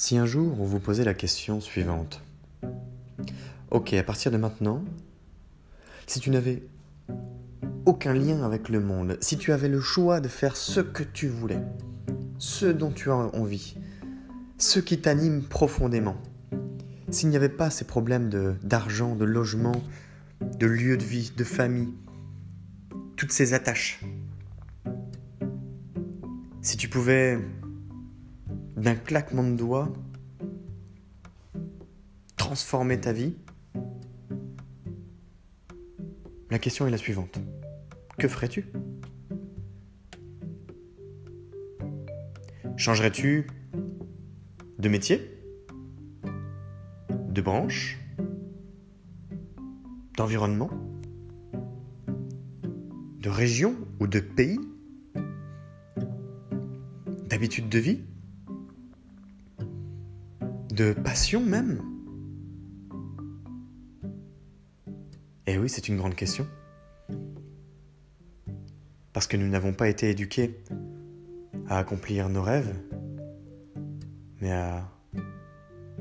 Si un jour on vous posait la question suivante. Ok, à partir de maintenant, si tu n'avais aucun lien avec le monde, si tu avais le choix de faire ce que tu voulais, ce dont tu as envie, ce qui t'anime profondément, s'il n'y avait pas ces problèmes d'argent, de logement, de lieu de vie, de famille, toutes ces attaches, si tu pouvais, d'un claquement de doigts, transformer ta vie, la question est la suivante. Que ferais-tu? Changerais-tu de métier? De branche? D'environnement? De région ou de pays? D'habitude de vie? De passion même Eh oui, c'est une grande question. Parce que nous n'avons pas été éduqués à accomplir nos rêves, mais à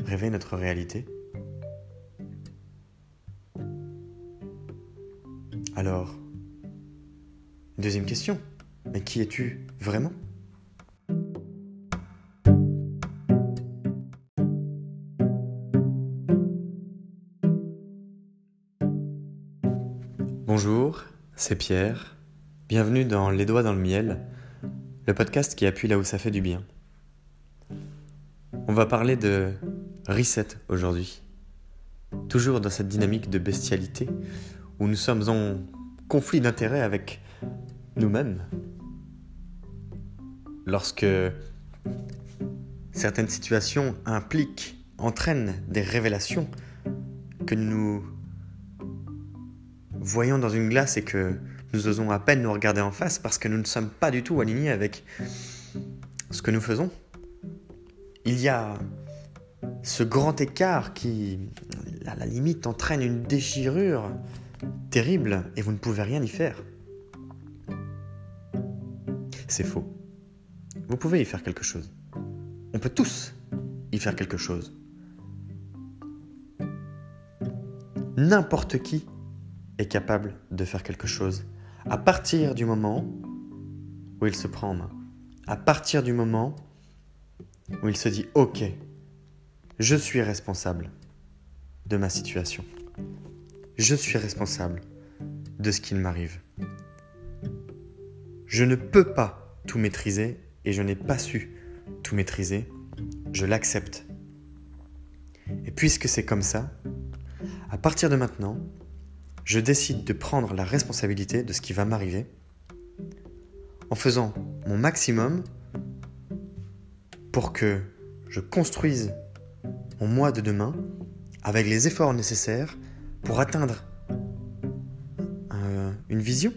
rêver notre réalité. Alors, deuxième question, mais qui es-tu vraiment? C'est Pierre. Bienvenue dans Les Doigts dans le Miel, le podcast qui appuie là où ça fait du bien. On va parler de reset aujourd'hui. Toujours dans cette dynamique de bestialité où nous sommes en conflit d'intérêts avec nous-mêmes. Lorsque certaines situations impliquent, entraînent des révélations que nous voyons dans une glace et que nous osons à peine nous regarder en face parce que nous ne sommes pas du tout alignés avec ce que nous faisons. Il y a ce grand écart qui, à la limite, entraîne une déchirure terrible et vous ne pouvez rien y faire. C'est faux. Vous pouvez y faire quelque chose. On peut tous y faire quelque chose. N'importe qui est capable de faire quelque chose à partir du moment où il se prend en main. À partir du moment où il se dit Ok, je suis responsable de ma situation. Je suis responsable de ce qu'il m'arrive. Je ne peux pas tout maîtriser et je n'ai pas su tout maîtriser. Je l'accepte. Et puisque c'est comme ça, à partir de maintenant, je décide de prendre la responsabilité de ce qui va m'arriver en faisant mon maximum pour que je construise mon moi de demain avec les efforts nécessaires pour atteindre euh, une vision,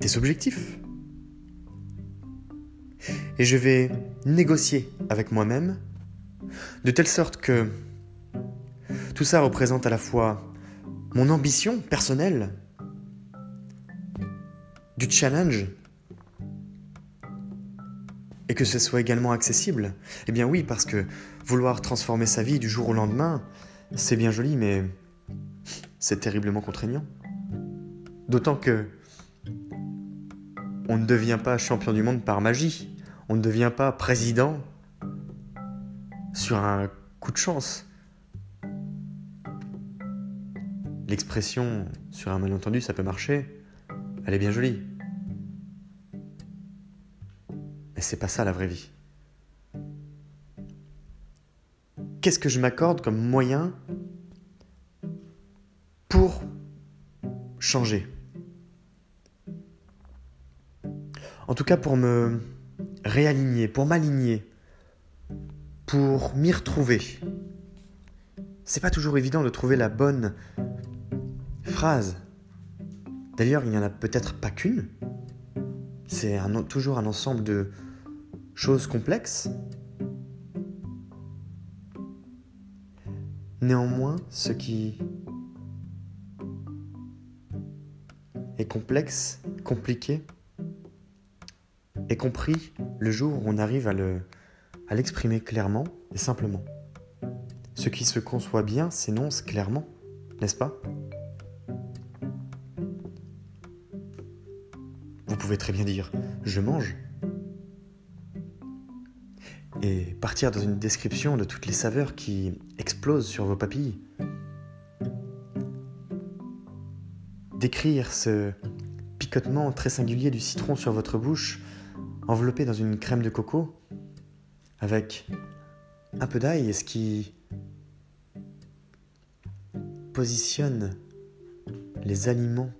des objectifs. Et je vais négocier avec moi-même de telle sorte que tout ça représente à la fois mon ambition personnelle, du challenge, et que ce soit également accessible. Eh bien oui, parce que vouloir transformer sa vie du jour au lendemain, c'est bien joli, mais c'est terriblement contraignant. D'autant que on ne devient pas champion du monde par magie. On ne devient pas président sur un coup de chance. L'expression sur un malentendu, ça peut marcher. Elle est bien jolie. Mais c'est pas ça la vraie vie. Qu'est-ce que je m'accorde comme moyen pour changer? En tout cas pour me réaligner, pour m'aligner, pour m'y retrouver. C'est pas toujours évident de trouver la bonne phrase. D'ailleurs, il n'y en a peut-être pas qu'une. C'est toujours un ensemble de choses complexes. Néanmoins, ce qui est complexe, compliqué, est compris le jour où on arrive à le, à l'exprimer clairement et simplement. Ce qui se conçoit bien s'énonce clairement, n'est-ce pas? Pouvez très bien dire ⁇ je mange ⁇ et partir dans une description de toutes les saveurs qui explosent sur vos papilles. Décrire ce picotement très singulier du citron sur votre bouche, enveloppé dans une crème de coco, avec un peu d'ail, et ce qui positionne les aliments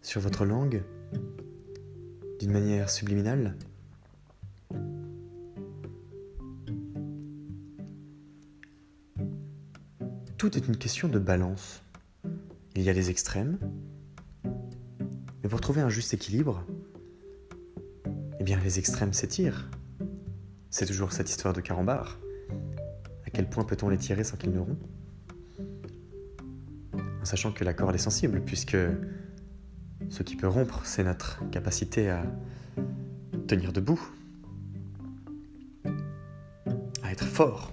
sur votre langue d'une manière subliminale. Tout est une question de balance. Il y a des extrêmes, mais pour trouver un juste équilibre, eh bien les extrêmes s'étirent. C'est toujours cette histoire de carambar. À quel point peut-on les tirer sans qu'ils ne rompent? En sachant que la corde est sensible, puisque ce qui peut rompre, c'est notre capacité à tenir debout, à être fort,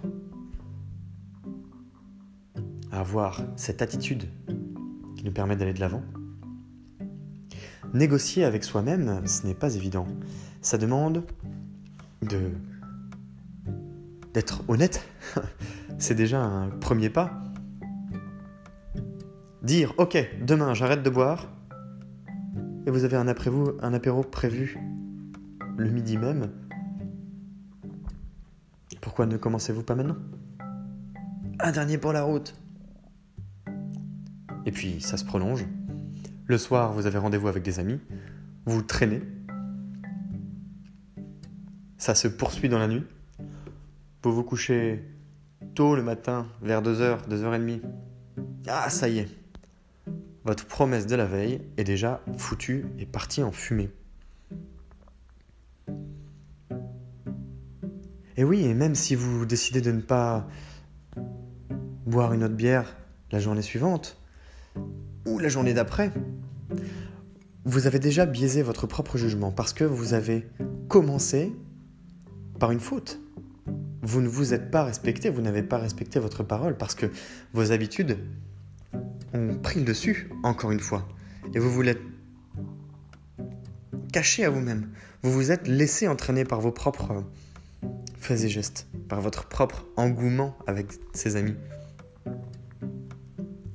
à avoir cette attitude qui nous permet d'aller de l'avant. Négocier avec soi-même, ce n'est pas évident. Ça demande de d'être honnête. c'est déjà un premier pas. Dire OK, demain j'arrête de boire. Et vous avez un après vous un apéro prévu le midi même. Pourquoi ne commencez-vous pas maintenant? Un dernier pour la route. Et puis ça se prolonge. Le soir, vous avez rendez-vous avec des amis, vous traînez. Ça se poursuit dans la nuit. Vous vous couchez tôt le matin, vers 2h, 2h30. Ah, ça y est. Votre promesse de la veille est déjà foutue et partie en fumée. Et oui, et même si vous décidez de ne pas boire une autre bière la journée suivante, ou la journée d'après, vous avez déjà biaisé votre propre jugement parce que vous avez commencé par une faute. Vous ne vous êtes pas respecté, vous n'avez pas respecté votre parole parce que vos habitudes ont pris le dessus, encore une fois. Et vous vous l'êtes caché à vous-même. Vous vous êtes laissé entraîner par vos propres faits et gestes, par votre propre engouement avec ses amis.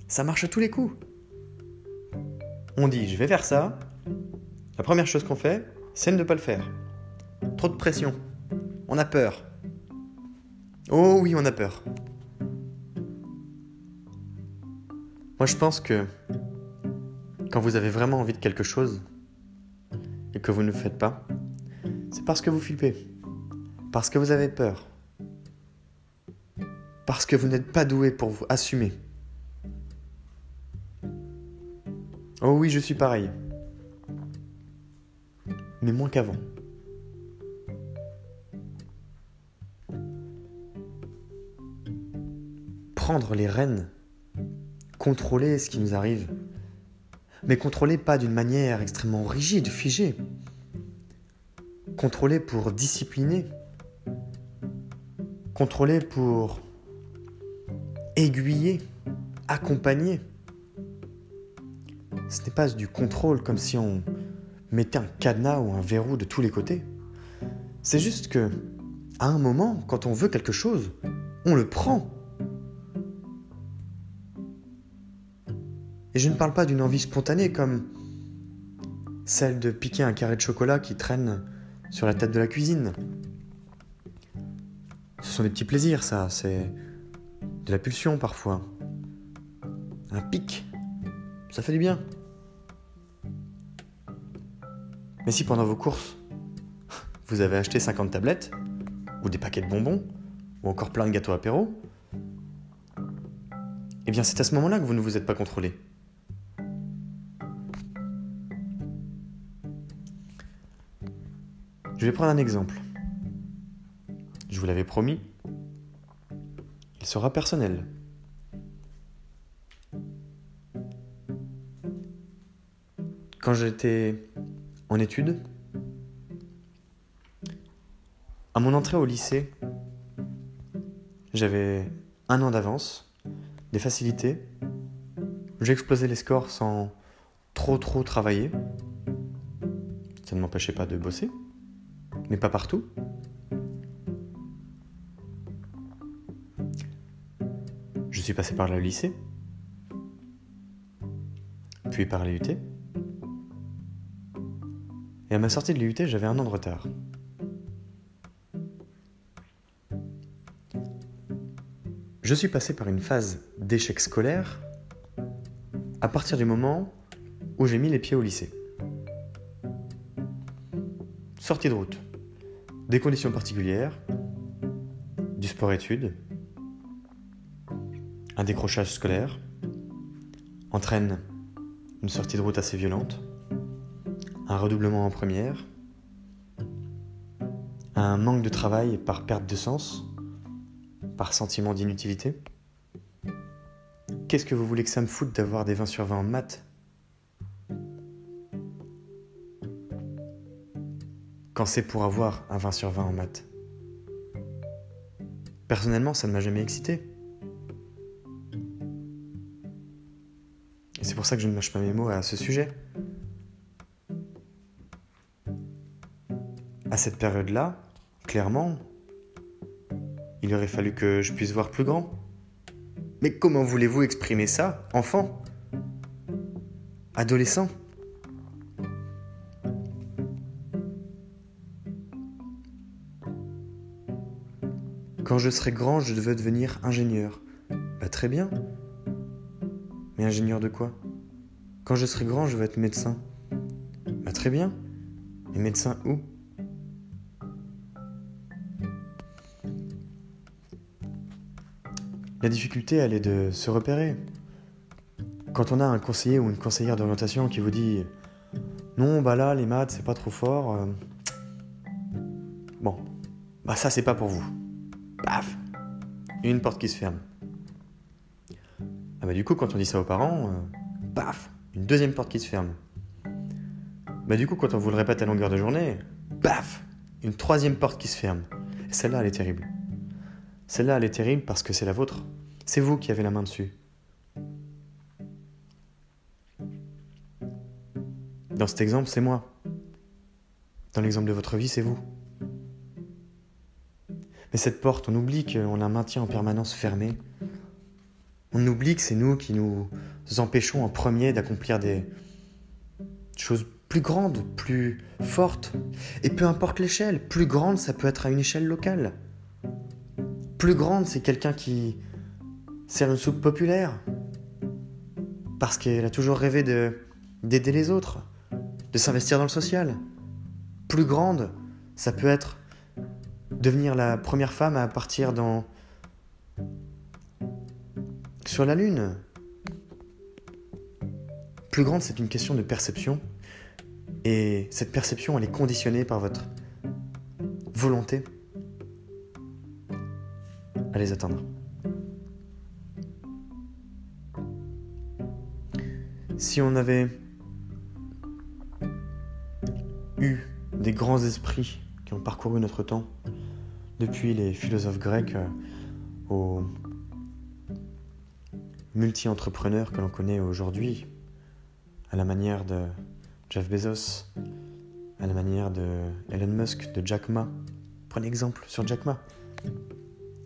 Ça marche à tous les coups on dit je vais faire ça, la première chose qu'on fait, c'est ne pas le faire. Trop de pression. On a peur. Oh oui, on a peur. Moi, je pense que quand vous avez vraiment envie de quelque chose et que vous ne le faites pas, c'est parce que vous flippez. Parce que vous avez peur. Parce que vous n'êtes pas doué pour vous assumer. Oh oui, je suis pareil. Mais moins qu'avant. Prendre les rênes, contrôler ce qui nous arrive, mais contrôler pas d'une manière extrêmement rigide, figée. Contrôler pour discipliner, contrôler pour aiguiller, accompagner ce n'est pas du contrôle comme si on mettait un cadenas ou un verrou de tous les côtés. C'est juste que, à un moment, quand on veut quelque chose, on le prend. Et je ne parle pas d'une envie spontanée comme celle de piquer un carré de chocolat qui traîne sur la tête de la cuisine. Ce sont des petits plaisirs, ça, c'est de la pulsion parfois. Un pic, ça fait du bien. Mais si pendant vos courses, vous avez acheté 50 tablettes, ou des paquets de bonbons, ou encore plein de gâteaux apéro, eh bien c'est à ce moment-là que vous ne vous êtes pas contrôlé. Je vais prendre un exemple. Je vous l'avais promis. Il sera personnel. Quand j'étais en études, À mon entrée au lycée, j'avais un an d'avance, des facilités. J'explosais les scores sans trop trop travailler. Ça ne m'empêchait pas de bosser, mais pas partout. Je suis passé par le lycée, puis par l'IUT. Et à ma sortie de l'IUT, j'avais un an de retard. Je suis passé par une phase d'échec scolaire à partir du moment où j'ai mis les pieds au lycée. Sortie de route. Des conditions particulières, du sport-études, un décrochage scolaire, entraîne une sortie de route assez violente, un redoublement en première, un manque de travail par perte de sens, par sentiment d'inutilité. Qu'est-ce que vous voulez que ça me foute d'avoir des 20 sur 20 en maths? Quand c'est pour avoir un 20 sur 20 en maths Personnellement, ça ne m'a jamais excité. Et c'est pour ça que je ne mâche pas mes mots à ce sujet. À cette période-là, clairement, il aurait fallu que je puisse voir plus grand. Mais comment voulez-vous exprimer ça, enfant? Adolescent? Quand je serai grand, je veux devenir ingénieur. Bah très bien. Mais ingénieur de quoi? Quand je serai grand, je veux être médecin. Bah très bien. Mais médecin où? La difficulté, elle est de se repérer. Quand on a un conseiller ou une conseillère d'orientation qui vous dit Non, bah là, les maths, c'est pas trop fort. Euh, bon, bah ça, c'est pas pour vous. Paf Une porte qui se ferme. Ah bah du coup, quand on dit ça aux parents, euh, paf Une deuxième porte qui se ferme. Bah du coup, quand on vous le répète à longueur de journée, paf Une troisième porte qui se ferme. Celle-là, elle est terrible. Celle-là, elle est terrible parce que c'est la vôtre. C'est vous qui avez la main dessus. Dans cet exemple, c'est moi. Dans l'exemple de votre vie, c'est vous. Mais cette porte, on oublie qu'on la maintient en permanence fermée. On oublie que c'est nous qui nous empêchons en premier d'accomplir des choses plus grandes, plus fortes. Et peu importe l'échelle, plus grande, ça peut être à une échelle locale plus grande, c'est quelqu'un qui sert une soupe populaire. Parce qu'elle a toujours rêvé de, d'aider les autres, de s'investir dans le social. Plus grande, ça peut être devenir la première femme à partir dans sur la lune. Plus grande, c'est une question de perception et cette perception elle est conditionnée par votre volonté à les atteindre. Si on avait eu des grands esprits ont parcouru notre temps, depuis les philosophes grecs euh, aux multi-entrepreneurs que l'on connaît aujourd'hui, à la manière de Jeff Bezos, à la manière de Elon Musk, de Jack Ma. Prenez exemple sur Jack Ma.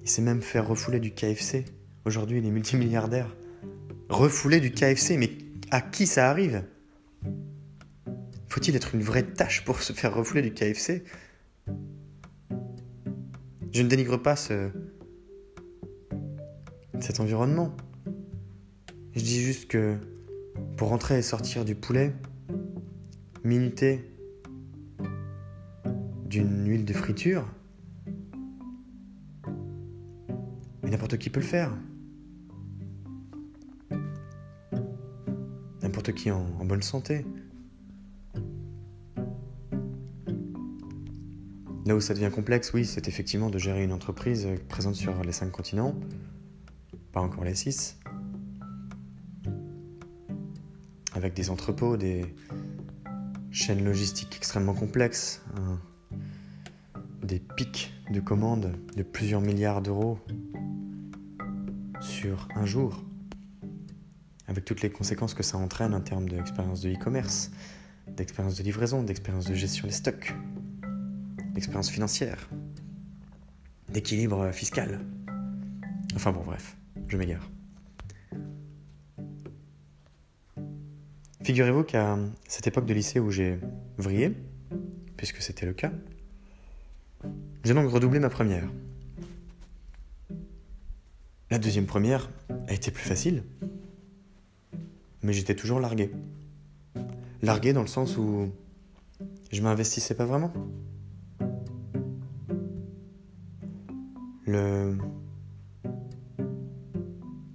Il s'est même fait refouler du KFC. Aujourd'hui, il est multimilliardaire. Refouler du KFC, mais à qui ça arrive? Faut-il être une vraie tâche pour se faire refouler du KFC Je ne dénigre pas ce... cet environnement. Je dis juste que pour rentrer et sortir du poulet, minuter d'une huile de friture, n'importe qui peut le faire. N'importe qui en, bonne santé. Là où ça devient complexe, oui, c'est effectivement de gérer une entreprise présente sur les cinq continents, pas encore les six, avec des entrepôts, des chaînes logistiques extrêmement complexes, des pics de commandes de plusieurs milliards d'euros sur un jour, avec toutes les conséquences que ça entraîne en termes d'expérience de e-commerce, d'expérience de livraison, d'expérience de gestion des stocks, d'expérience financière, d'équilibre fiscal. Enfin bon, bref, je m'égare. Figurez-vous qu'à cette époque de lycée où j'ai vrillé, puisque c'était le cas, j'ai donc redoublé ma première. La deuxième première a été plus facile, mais j'étais toujours largué. Largué dans le sens où je m'investissais pas vraiment. Le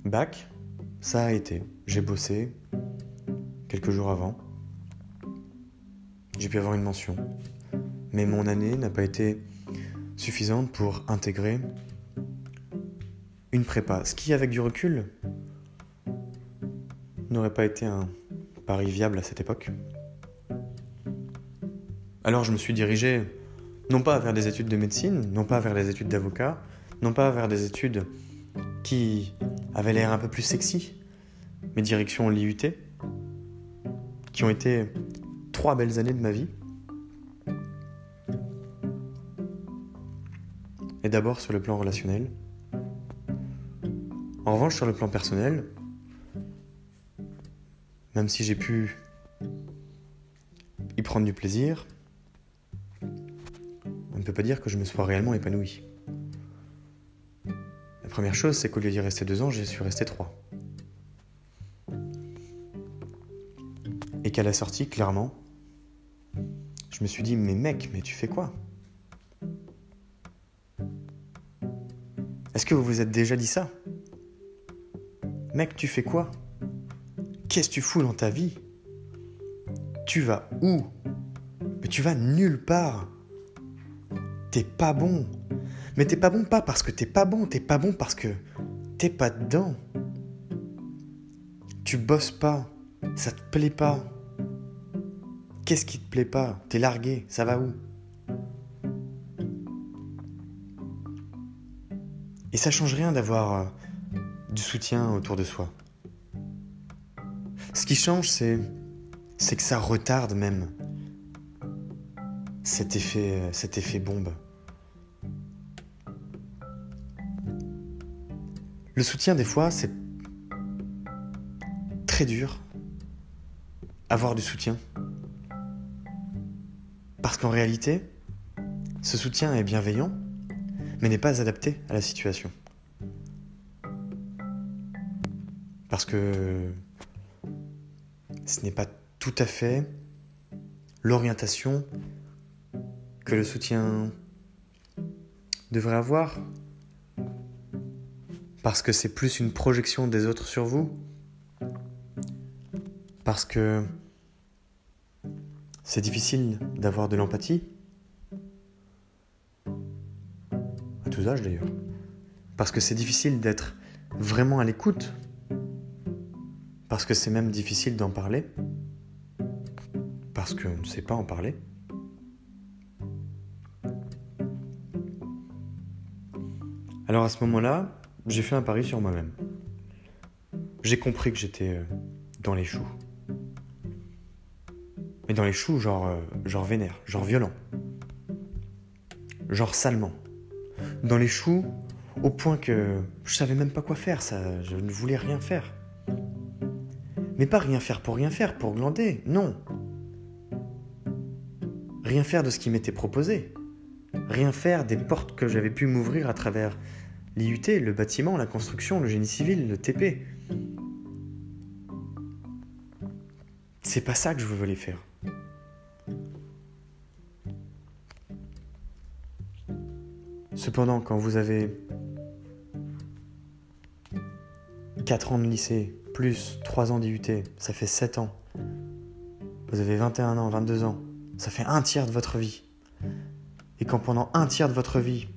bac, ça a été. J'ai bossé quelques jours avant. J'ai pu avoir une mention. Mais mon année n'a pas été suffisante pour intégrer une prépa. Ce qui, avec du recul, n'aurait pas été un pari viable à cette époque. Alors je me suis dirigé non pas vers des études de médecine, non pas vers des études d'avocat, non pas vers des études qui avaient l'air un peu plus sexy, mais direction l'IUT, qui ont été trois belles années de ma vie. Et d'abord sur le plan relationnel. En revanche, sur le plan personnel, même si j'ai pu y prendre du plaisir, on ne peut pas dire que je me sois réellement épanoui. Première chose, c'est qu'au lieu d'y rester deux ans, j'y suis resté trois. Et qu'à la sortie, clairement, je me suis dit, mais mec, mais tu fais quoi? Est-ce que vous vous êtes déjà dit ça? Mec, tu fais quoi? Qu'est-ce que tu fous dans ta vie? Tu vas où? Mais tu vas nulle part. T'es pas bon. Mais t'es pas bon pas parce que t'es pas bon, t'es pas bon parce que t'es pas dedans. Tu bosses pas, ça te plaît pas. Qu'est-ce qui te plaît pas? T'es largué, ça va où? Et ça change rien d'avoir euh, du soutien autour de soi. Ce qui change, c'est, c'est que ça retarde même cet effet, euh, cet effet bombe. Le soutien, des fois, c'est très dur. Avoir du soutien. Parce qu'en réalité, ce soutien est bienveillant, mais n'est pas adapté à la situation. Parce que ce n'est pas tout à fait l'orientation que le soutien devrait avoir. Parce que c'est plus une projection des autres sur vous? Parce que c'est difficile d'avoir de l'empathie? À tous âges d'ailleurs. Parce que c'est difficile d'être vraiment à l'écoute? Parce que c'est même difficile d'en parler? Parce qu'on ne sait pas en parler? Alors à ce moment-là, j'ai fait un pari sur moi-même. J'ai compris que j'étais euh, dans les choux. Mais dans les choux, genre, euh, genre vénère, genre violent. Genre salement. Dans les choux, au point que je savais même pas quoi faire, ça, je ne voulais rien faire. Mais pas rien faire pour rien faire, pour glander, non. Rien faire de ce qui m'était proposé. Rien faire des portes que j'avais pu m'ouvrir à travers l'IUT, le bâtiment, la construction, le génie civil, le TP. C'est pas ça que je voulais faire. Cependant, quand vous avez 4 ans de lycée, plus 3 ans d'IUT, ça fait 7 ans. Vous avez 21 ans, 22 ans, ça fait un tiers de votre vie. Et quand pendant un tiers de votre vie,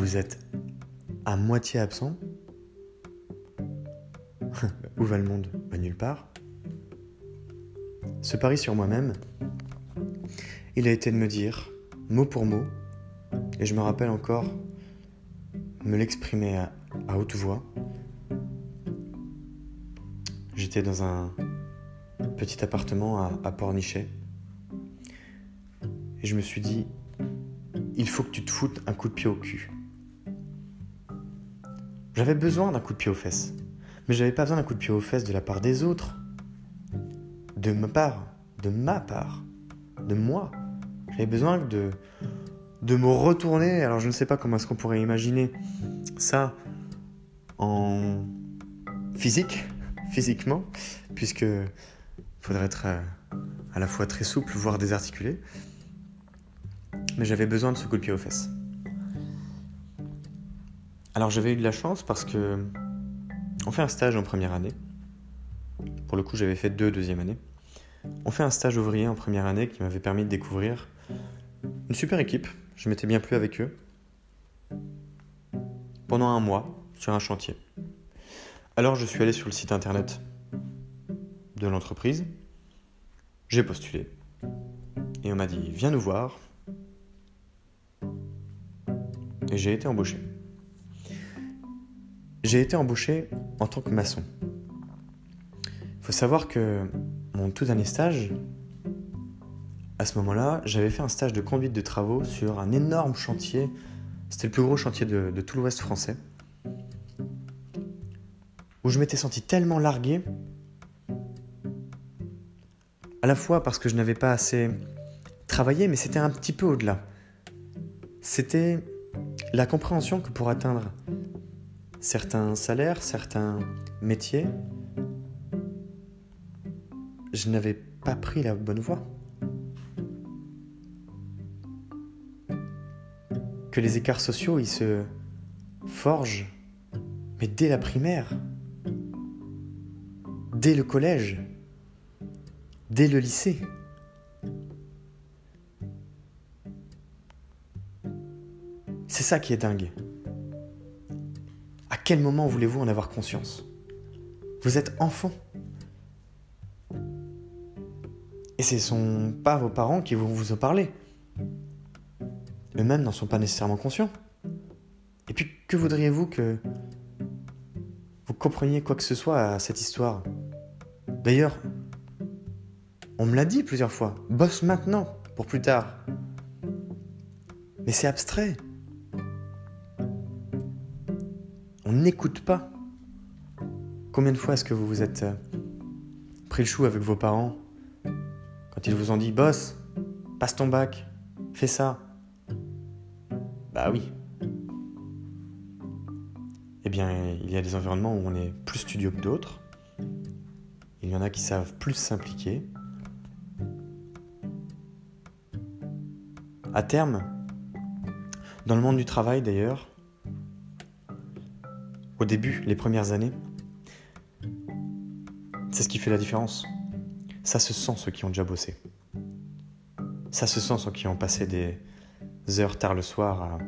vous êtes à moitié absent, où va le monde? Bah, Nulle part. Ce pari sur moi-même il a été de me dire, mot pour mot, et je me rappelle encore me l'exprimer à, haute voix. J'étais dans un petit appartement à, à Pornichet. Et je me suis dit, il faut que tu te foutes un coup de pied au cul. J'avais besoin d'un coup de pied aux fesses. Mais j'avais pas besoin d'un coup de pied aux fesses de la part des autres. De ma part. De ma part. De moi. J'avais besoin de, de me retourner. Alors je ne sais pas comment est-ce qu'on pourrait imaginer ça en physique, physiquement, puisque faudrait être à, à la fois très souple, voire désarticulé. Mais j'avais besoin de ce coup de pied aux fesses. Alors j'avais eu de la chance parce que on fait un stage en première année. Pour le coup, j'avais fait deux deuxième année. On fait un stage ouvrier en première année qui m'avait permis de découvrir une super équipe. Je m'étais bien plu avec eux. Pendant un mois, sur un chantier. Alors je suis allé sur le site internet de l'entreprise. J'ai postulé. Et on m'a dit, viens nous voir. Et j'ai été embauché. J'ai été embauché en tant que maçon. Il faut savoir que mon tout dernier stage, à ce moment-là, j'avais fait un stage de conduite de travaux sur un énorme chantier. C'était le plus gros chantier de, tout l'Ouest français. Où je m'étais senti tellement largué, à la fois parce que je n'avais pas assez travaillé, mais c'était un petit peu au-delà. C'était la compréhension que pour atteindre certains salaires, certains métiers, je n'avais pas pris la bonne voie. Que les écarts sociaux, ils se forgent, mais dès la primaire, dès le collège, dès le lycée. C'est ça qui est dingue quel moment voulez-vous en avoir conscience? Vous êtes enfant. Et ce ne sont pas vos parents qui vont vous en parler. Eux-mêmes n'en sont pas nécessairement conscients. Et puis, que voudriez-vous que vous compreniez quoi que ce soit à cette histoire? D'ailleurs, on me l'a dit plusieurs fois. Bosse maintenant pour plus tard. Mais c'est abstrait. On n'écoute pas. Combien de fois est-ce que vous vous êtes euh, pris le chou avec vos parents quand ils vous ont dit boss, passe ton bac, fais ça Bah oui. Eh bien, il y a des environnements où on est plus studieux que d'autres. Il y en a qui savent plus s'impliquer. À terme, dans le monde du travail d'ailleurs, au début, les premières années, c'est ce qui fait la différence. Ça se sent ceux qui ont déjà bossé. Ça se sent ceux qui ont passé des heures tard le soir à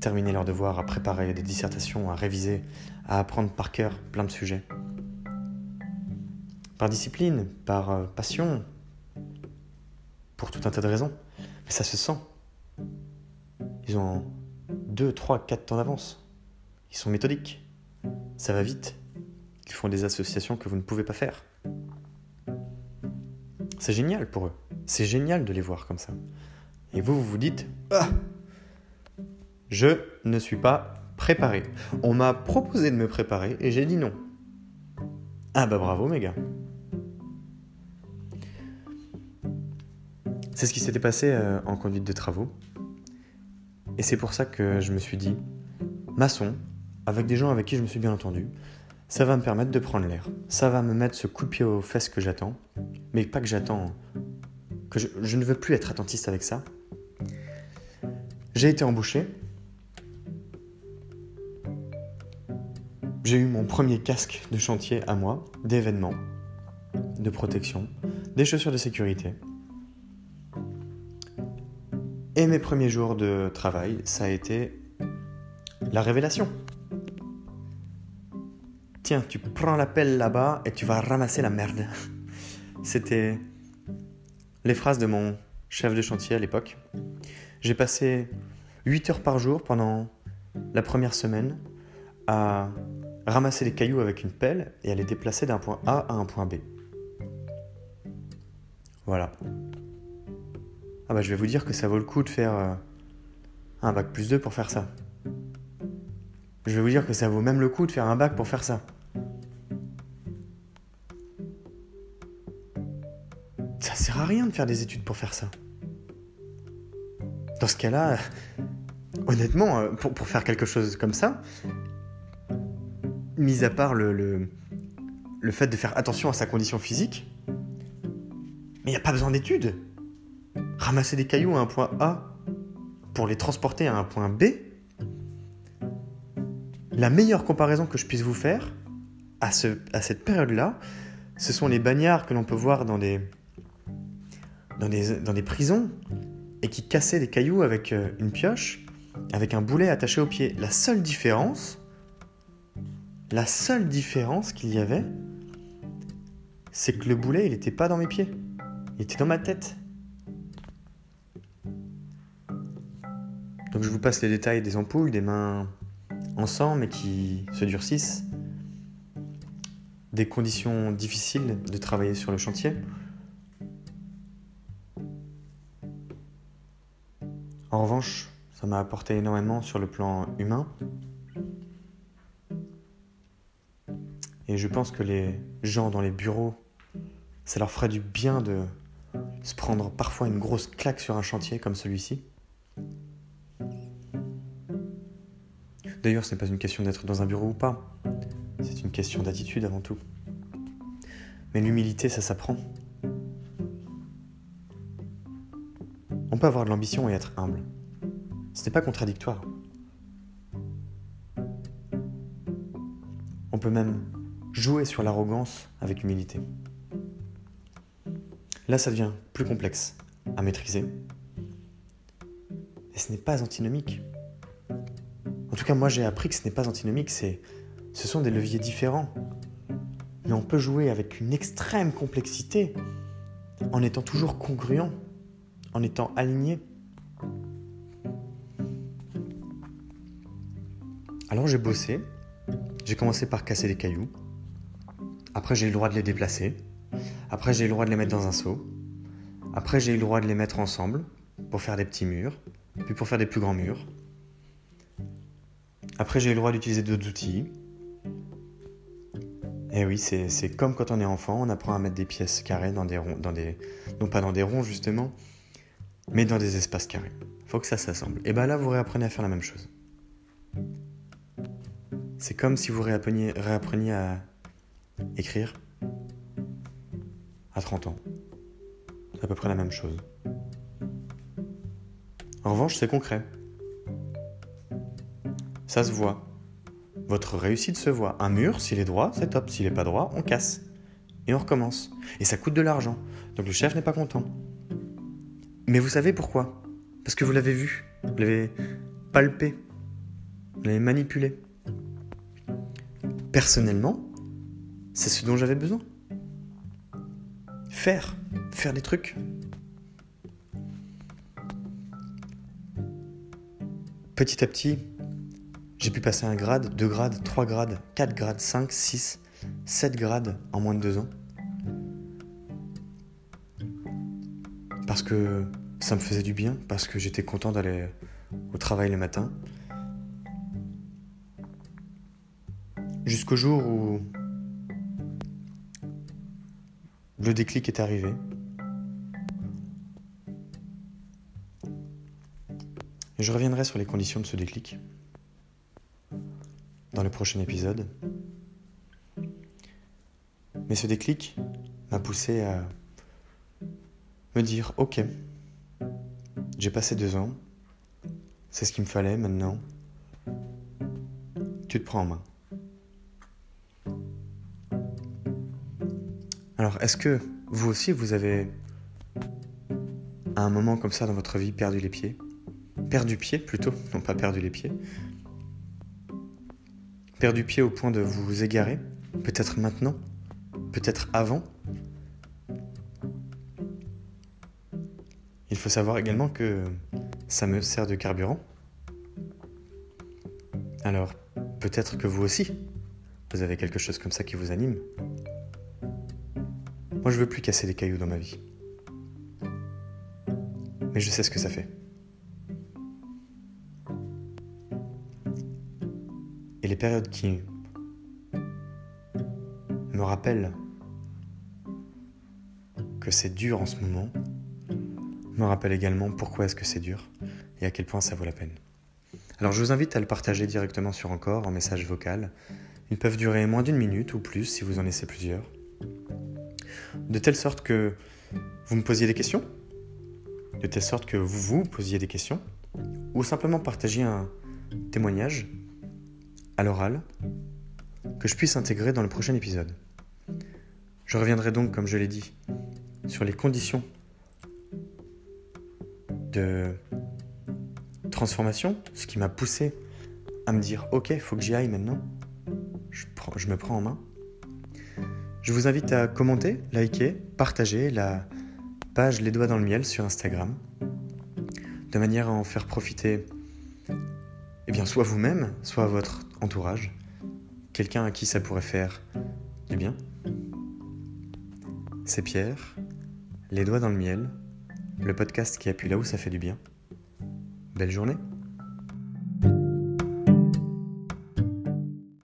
terminer leurs devoirs, à préparer des dissertations, à réviser, à apprendre par cœur plein de sujets. Par discipline, par euh, passion, pour tout un tas de raisons. Mais ça se sent. Ils ont 2, 3, 4 temps d'avance. Ils sont méthodiques. Ça va vite. Ils font des associations que vous ne pouvez pas faire. C'est génial pour eux. C'est génial de les voir comme ça. Et vous, vous vous dites ah, Je ne suis pas préparé. On m'a proposé de me préparer et j'ai dit non. Ah bah bravo mes gars. C'est ce qui s'était passé euh, en conduite de travaux. Et c'est pour ça que je me suis dit, maçon, avec des gens avec qui je me suis bien entendu, ça va me permettre de prendre l'air. Ça va me mettre ce coup de pied aux fesses que j'attends. Mais pas que j'attends, que je, ne veux plus être attentiste avec ça. J'ai été embauché. J'ai eu mon premier casque de chantier à moi, d'événement, de protection, des chaussures de sécurité. Et mes premiers jours de travail, ça a été la révélation. Tiens, tu prends la pelle là-bas et tu vas ramasser la merde. C'était les phrases de mon chef de chantier à l'époque. J'ai passé 8 heures par jour pendant la première semaine à ramasser les cailloux avec une pelle et à les déplacer d'un point A à un point B. Voilà. Ah bah je vais vous dire que ça vaut le coup de faire euh, un bac plus 2 pour faire ça. Je vais vous dire que ça vaut même le coup de faire un bac pour faire ça. Ça sert à rien de faire des études pour faire ça. Dans ce cas-là, honnêtement, euh, pour, pour, faire quelque chose comme ça, mis à part le, le, le fait de faire attention à sa condition physique, mais il n'y a pas besoin d'études. Ramasser des cailloux à un point A pour les transporter à un point B, la meilleure comparaison que je puisse vous faire à, ce, à cette période-là, ce sont les bagnards que l'on peut voir dans des, dans, des, prisons et qui cassaient des cailloux avec euh, une pioche, avec un boulet attaché au pied. La seule différence, la seule différence qu'il y avait, c'est que le boulet, il n'était pas dans mes pieds. Il était dans ma tête. Donc je vous passe les détails des ampoules, des mains ensemble mais qui se durcissent, des conditions difficiles de travailler sur le chantier. En revanche, ça m'a apporté énormément sur le plan humain. Et je pense que les gens dans les bureaux, ça leur ferait du bien de se prendre parfois une grosse claque sur un chantier comme celui-ci. D'ailleurs, ce n'est pas une question d'être dans un bureau ou pas. C'est une question d'attitude avant tout. Mais l'humilité, ça s'apprend. Avoir de l'ambition et être humble. Ce n'est pas contradictoire. On peut même jouer sur l'arrogance avec humilité. Là, ça devient plus complexe à maîtriser. Et ce n'est pas antinomique. En tout cas, moi j'ai appris que ce n'est pas antinomique, c'est, ce sont des leviers différents. Mais on peut jouer avec une extrême complexité en étant toujours congruent, en étant aligné. Alors j'ai bossé, j'ai commencé par casser des cailloux, après j'ai eu le droit de les déplacer, après, j'ai eu le droit de les mettre dans un seau. Après, j'ai eu le droit de les mettre ensemble pour faire des petits murs, puis pour faire des plus grands murs. Après, j'ai eu le droit d'utiliser d'autres outils. Et oui, c'est comme quand on est enfant, on apprend à mettre des pièces carrées dans des ronds, non pas dans des ronds justement, mais dans des espaces carrés. Faut que ça s'assemble. Et bien là, vous réapprenez à faire la même chose. C'est comme si vous réappreniez, réappreniez à écrire, à 30 ans. C'est à peu près la même chose. En revanche, c'est concret. Ça se voit. Votre réussite se voit. Un mur, s'il est droit, c'est top. S'il n'est pas droit, on casse. Et on recommence. Et ça coûte de l'argent. Donc le chef n'est pas content. Mais vous savez pourquoi? Parce que vous l'avez vu. Vous l'avez palpé. Vous l'avez manipulé. Personnellement, c'est ce dont j'avais besoin faire, faire des trucs. Petit à petit, j'ai pu passer un grade, deux grades, trois grades, quatre grades, cinq, six, sept grades en moins de deux ans. Parce que ça me faisait du bien, parce que j'étais content d'aller au travail le matin. Jusqu'au jour où le déclic est arrivé. Et je reviendrai sur les conditions de ce déclic dans le prochain épisode. Mais ce déclic m'a poussé à me dire, ok, j'ai passé deux ans, c'est ce qu'il me fallait maintenant, tu te prends en main. Alors, est-ce que vous aussi, vous avez, à un moment comme ça dans votre vie, perdu les pieds? Perdu pied plutôt, non pas perdu les pieds. Perdu pied au point de vous égarer Peut-être maintenant Peut-être avant? Faut savoir également que ça me sert de carburant. Alors, peut-être que vous aussi, vous avez quelque chose comme ça qui vous anime. Moi, je veux plus casser des cailloux dans ma vie. Mais je sais ce que ça fait. Et les périodes qui me rappellent que c'est dur en ce moment, me rappellent également pourquoi est-ce que c'est dur et à quel point ça vaut la peine. Alors je vous invite à le partager directement sur Encore en message vocal. Ils peuvent durer moins d'une minute ou plus si vous en laissez plusieurs. De telle sorte que vous me posiez des questions, de telle sorte que vous vous posiez des questions, ou simplement partagiez un témoignage à l'oral que je puisse intégrer dans le prochain épisode. Je reviendrai donc, comme je l'ai dit, sur les conditions de transformation, ce qui m'a poussé à me dire ok, faut que j'y aille maintenant. Je, je me prends en main. Je vous invite à commenter, liker, partager la page Les Doigts dans le Miel sur Instagram, de manière à en faire profiter eh bien, soit vous-même, soit votre entourage, quelqu'un à qui ça pourrait faire du bien. C'est Pierre, Les Doigts dans le Miel, le podcast qui appuie là où ça fait du bien. Belle journée